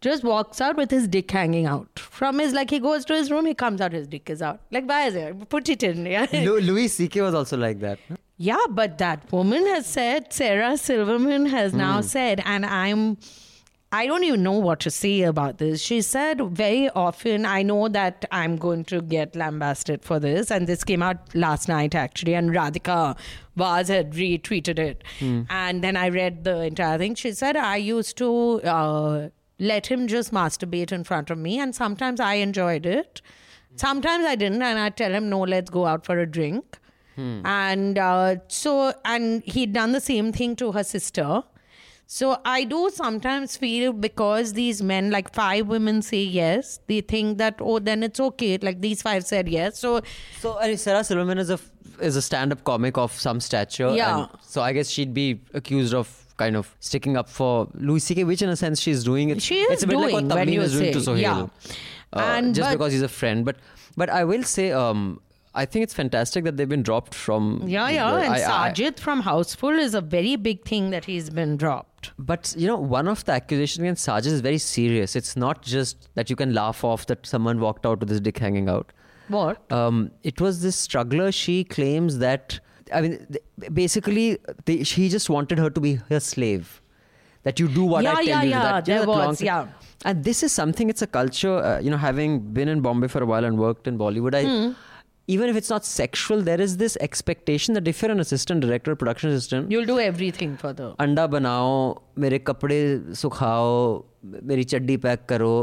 just walks out with his dick hanging out. From his, like, he goes to his room, he comes out, his dick is out. Like, why is it? Put it in. Yeah. Louis C.K. was also like that. Yeah, but that woman has said, Sarah Silverman has now hmm. said, and I'm, I don't even know what to say about this. She said very often, I know that I'm going to get lambasted for this, and this came out last night actually, and Radhika Vaz had retweeted it. And then I read the entire thing. She said, I used to uh, let him just masturbate in front of me, and sometimes I enjoyed it. Sometimes I didn't, and I'd tell him, no, let's go out for a drink. And uh, so, and he'd done the same thing to her sister. So I do sometimes feel because these men, like five women say yes, they think that, oh, then it's okay. Like these five said yes. So So I mean, Sarah Silverman is a is a stand-up comic of some stature. Yeah. And so I guess she'd be accused of kind of sticking up for Louis C.K., which in a sense she's doing it. She is it's a bit like doing what when Tavleen you is doing to say, Suhel. yeah. Uh, And just because he's a friend. But but I will say, um, I think it's fantastic that they've been dropped from. yeah, yeah. the- and I- I- Sajid from Houseful is a very big thing that he's been dropped. But you know, one of the accusations against Sajid is very serious. It's not just that you can laugh off that someone walked out with his dick hanging out. What? Um, it was this struggler. She claims that I mean, basically, they, she just wanted her to be her slave. That you do what Yeah, I tell yeah, you. yeah, That, you know, there that was, yeah. And this is something. It's a culture. Uh, you know, having been in Bombay for a while and worked in Bollywood, I. Hmm Even if it's not sexual, there is this expectation that if you're an assistant director, production assistant, You'll do everything for the. अंडा बनाओ मेरे कपड़े सुखाओ मेरी चड्डी pack करो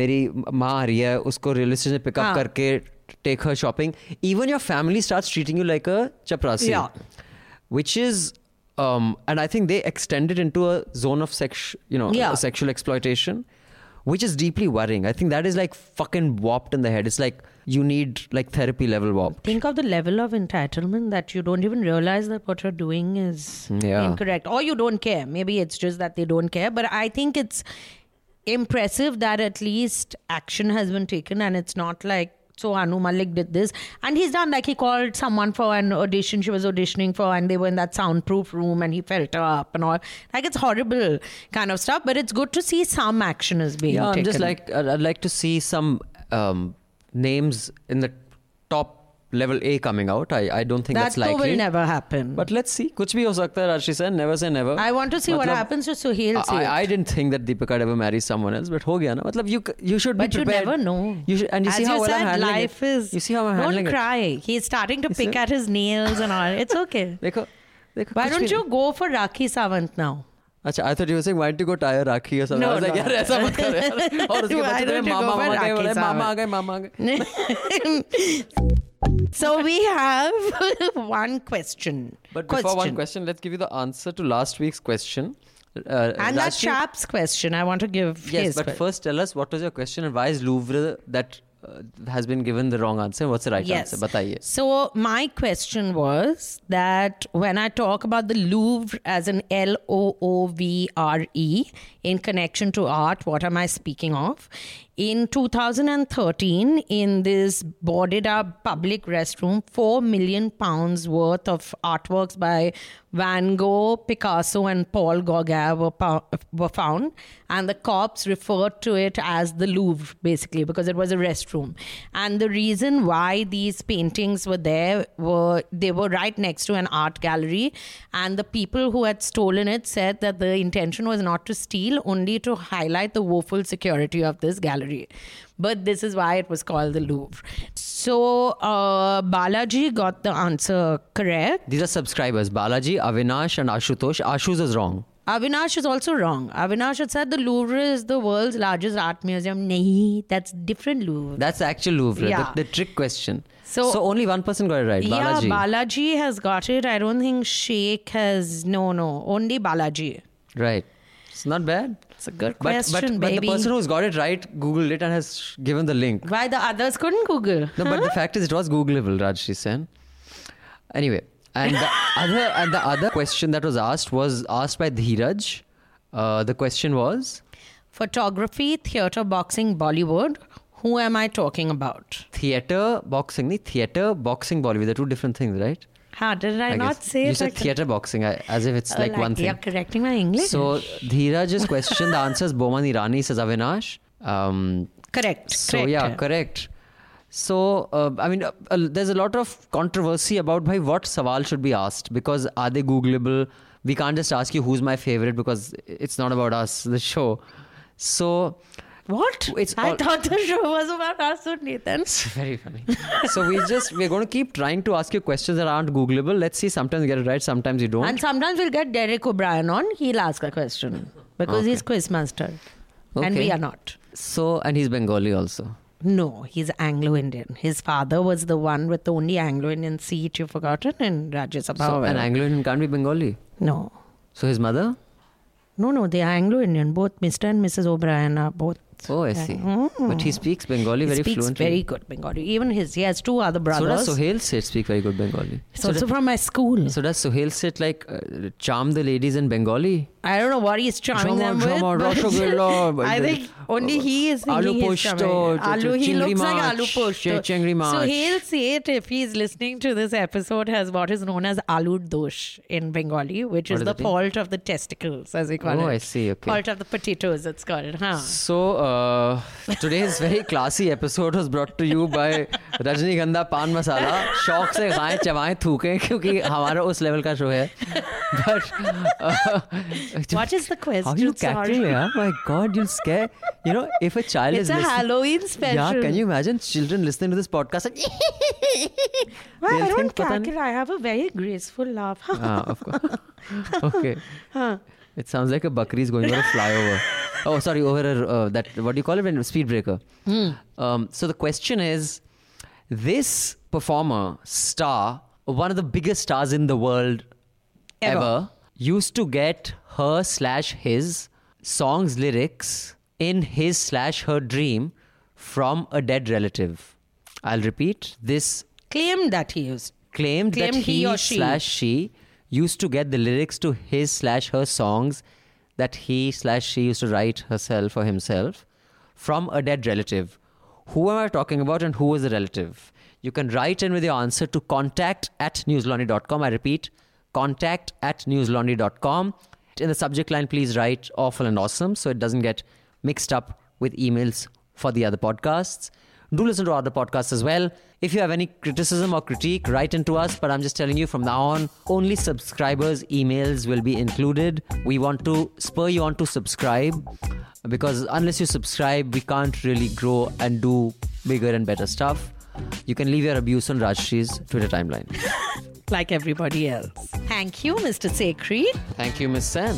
मेरी माँ आ रही है उसको रेलवे स्टेशन पिकअप हाँ. करके take her shopping even your family start treating you like अ चपरासी Yeah. which is um, and I think they extended into a zone of sex, you know, Yeah. sexual exploitation, which is deeply worrying. I think that is like fucking warped in the head. It's like you need like therapy level warp. Think of the level of entitlement that you don't even realize that what you're doing is Yeah. incorrect, or you don't care. Maybe it's just that they don't care. But I think it's impressive that at least action has been taken, and it's not like. So Anu Malik did this, and he's done like he called someone for an audition. She was auditioning for, and they were in that soundproof room, and he felt her up and all. Like it's horrible kind of stuff, but it's good to see some action is being Yeah, I'm just like I'd I'd like to see some um, names in the top level A coming out. I, I don't think that that's likely. That will never happen. But let's see. Kuch bhi ho sakta hai, Rashi said. Never say never. I want to see Matlab, what happens to Suhel. I, I, I didn't think that Deepika would ever marry someone else, but ho gaya na. Matlab, you you should but be prepared. But you never know. You should, and you As see you how said, well I'm handling life it. Is, you see how I'm handling it. Don't cry. He's starting to pick at his nails and all. It's okay. Dekho, dekho, Why don't you go for Rakhi Sawant now? अच्छा I thought you saying why to go tyre Rakhi और सब I was like यार ऐसा मत कर यार और उसके बाद तेरे मामा आ गए मामा आ गए मामा आ गए so we have one question. But before one question, let's give you the answer to last week's question. Uh, And that Rajyasree- chap's question, I want to give Yes, but que- first tell us what was your question and why is Louvre that uh, has been given the wrong answer? What's the right Yes. answer? Bataiye. So my question was that when I talk about the Louvre as an L O O V R E in connection to art, what am I speaking of? In 2013, in this boarded up public restroom, four million pounds worth of artworks by Van Gogh, Picasso, and Paul Gauguin were, pou- were found, and the cops referred to it as the Louvre, basically, because it was a restroom. And the reason why these paintings were there were they were right next to an art gallery, and the people who had stolen it said that the intention was not to steal, only to highlight the woeful security of this gallery. But this is why it was called the Louvre. So uh, Balaji got the answer correct. These are subscribers Balaji, Avinash, and Ashutosh. Ashu's is wrong. Avinash is also wrong. Avinash had said the Louvre is the world's largest art museum. Nahi, that's different Louvre. That's the actual Louvre, Yeah. the, the trick question. So- So, only one person got it right. Yeah, Balaji. Balaji has got it. I don't think Sheikh has. No, no, only Balaji. right. It's not bad. It's a good But, question, but, but baby. the person who's got it right Googled it and has given the link. Why the others couldn't Google? No, but the fact is, it was Googleable, Rajyasree Sen. Anyway, and the other and the other question that was asked was asked by Dheeraj. Uh, the question was Photography, theatre, boxing, Bollywood. Who am I talking about? theatre, boxing. nahi, Theatre, boxing, Bollywood. They're two different things, right? How did I, not guess. say you it said like theatre boxing I- as if it's Oh, like, one thing. You're correcting my English. So Dheeraj's question, the answer is Boman Irani, says Avinash. Um, correct. so correct. yeah, correct. So uh, I mean, uh, uh, there's a lot of controversy about bhai, what sawal should be asked because are they Googleable? We can't just ask you who's my favorite because it's not about us, the show. So What? It's I all- thought the show was about us only then. it's very funny. so we just we're going to keep trying to ask you questions that aren't Googleable. Let's see. Sometimes you get it right, sometimes you don't. And sometimes we'll get Derek O'Brien on. He'll ask a question because he's quizmaster, and we are not. so and he's Bengali also. No, he's Anglo-Indian. His father was the one with the only Anglo-Indian seat you've forgotten in Rajya Sabha. So an. Anglo-Indian can't be Bengali. no, So his mother? no, no. They are Anglo-Indian. Both Mr. and Mrs. O'Brien are both. Oh, I see. But he speaks Bengali He very speaks fluently. very good Bengali. Even his, he has two other brothers. so brothers. does Suhel Seth speak very good Bengali. It's So, also does- from my school. so does Suhel Seth like uh, charm the ladies in Bengali? I don't know what he's charming them with. Jama, but Rasgulla, I think only he is thinking Alu Poshto. Alu, he looks like Alu Poshto. Chengri So he'll say it if he's listening to this episode has what is known as Alu Dosh in Bengali, which what is, is the fault of the testicles, as we call oh, it. Oh, I see. Okay. Fault of the potatoes, it's called. Huh? So uh, today's very classy episode was brought to you by Rajnigandha Pan Masala. शौक से गाएं चबाएं थूकें क्योंकि हमारा उस level का show है uh, what is the is the you how you catering my god you scare you know, if a child It's is a listening, Halloween special. Yeah, can you imagine children listening to this podcast? and Well, I don't think, "Pata cackle. I have a very graceful laugh. ah, of course. okay. It sounds like a Bakri is going over a flyover. Oh, sorry, over a uh, that what do you call it? When speed breaker. Um, so the question is, this performer, star, one of the biggest stars in the world Ever. ever, used to get her slash his songs lyrics in his slash her dream from a dead relative. I'll repeat this Claimed that he used. claimed, that he he, or she. slash she used to get the lyrics to his slash her songs that he slash she used to write herself or himself from a dead relative. Who am I talking about and who is the relative? You can write in with your answer to contact at newslaundry.com. I repeat, contact at newslaundry.com. In the subject line, please write awful and awesome so it doesn't get mixed up with emails for the other podcasts. Do listen to other podcasts as well. If you have any criticism or critique, write into us. But I'm just telling you from now on, only subscribers' emails will be included. We want to spur you on to subscribe because unless you subscribe, we can't really grow and do bigger and better stuff. You can leave your abuse on Rajyasree's Twitter timeline. like everybody else. Thank you, Mr. Sekhri. Thank you, Miss Sam.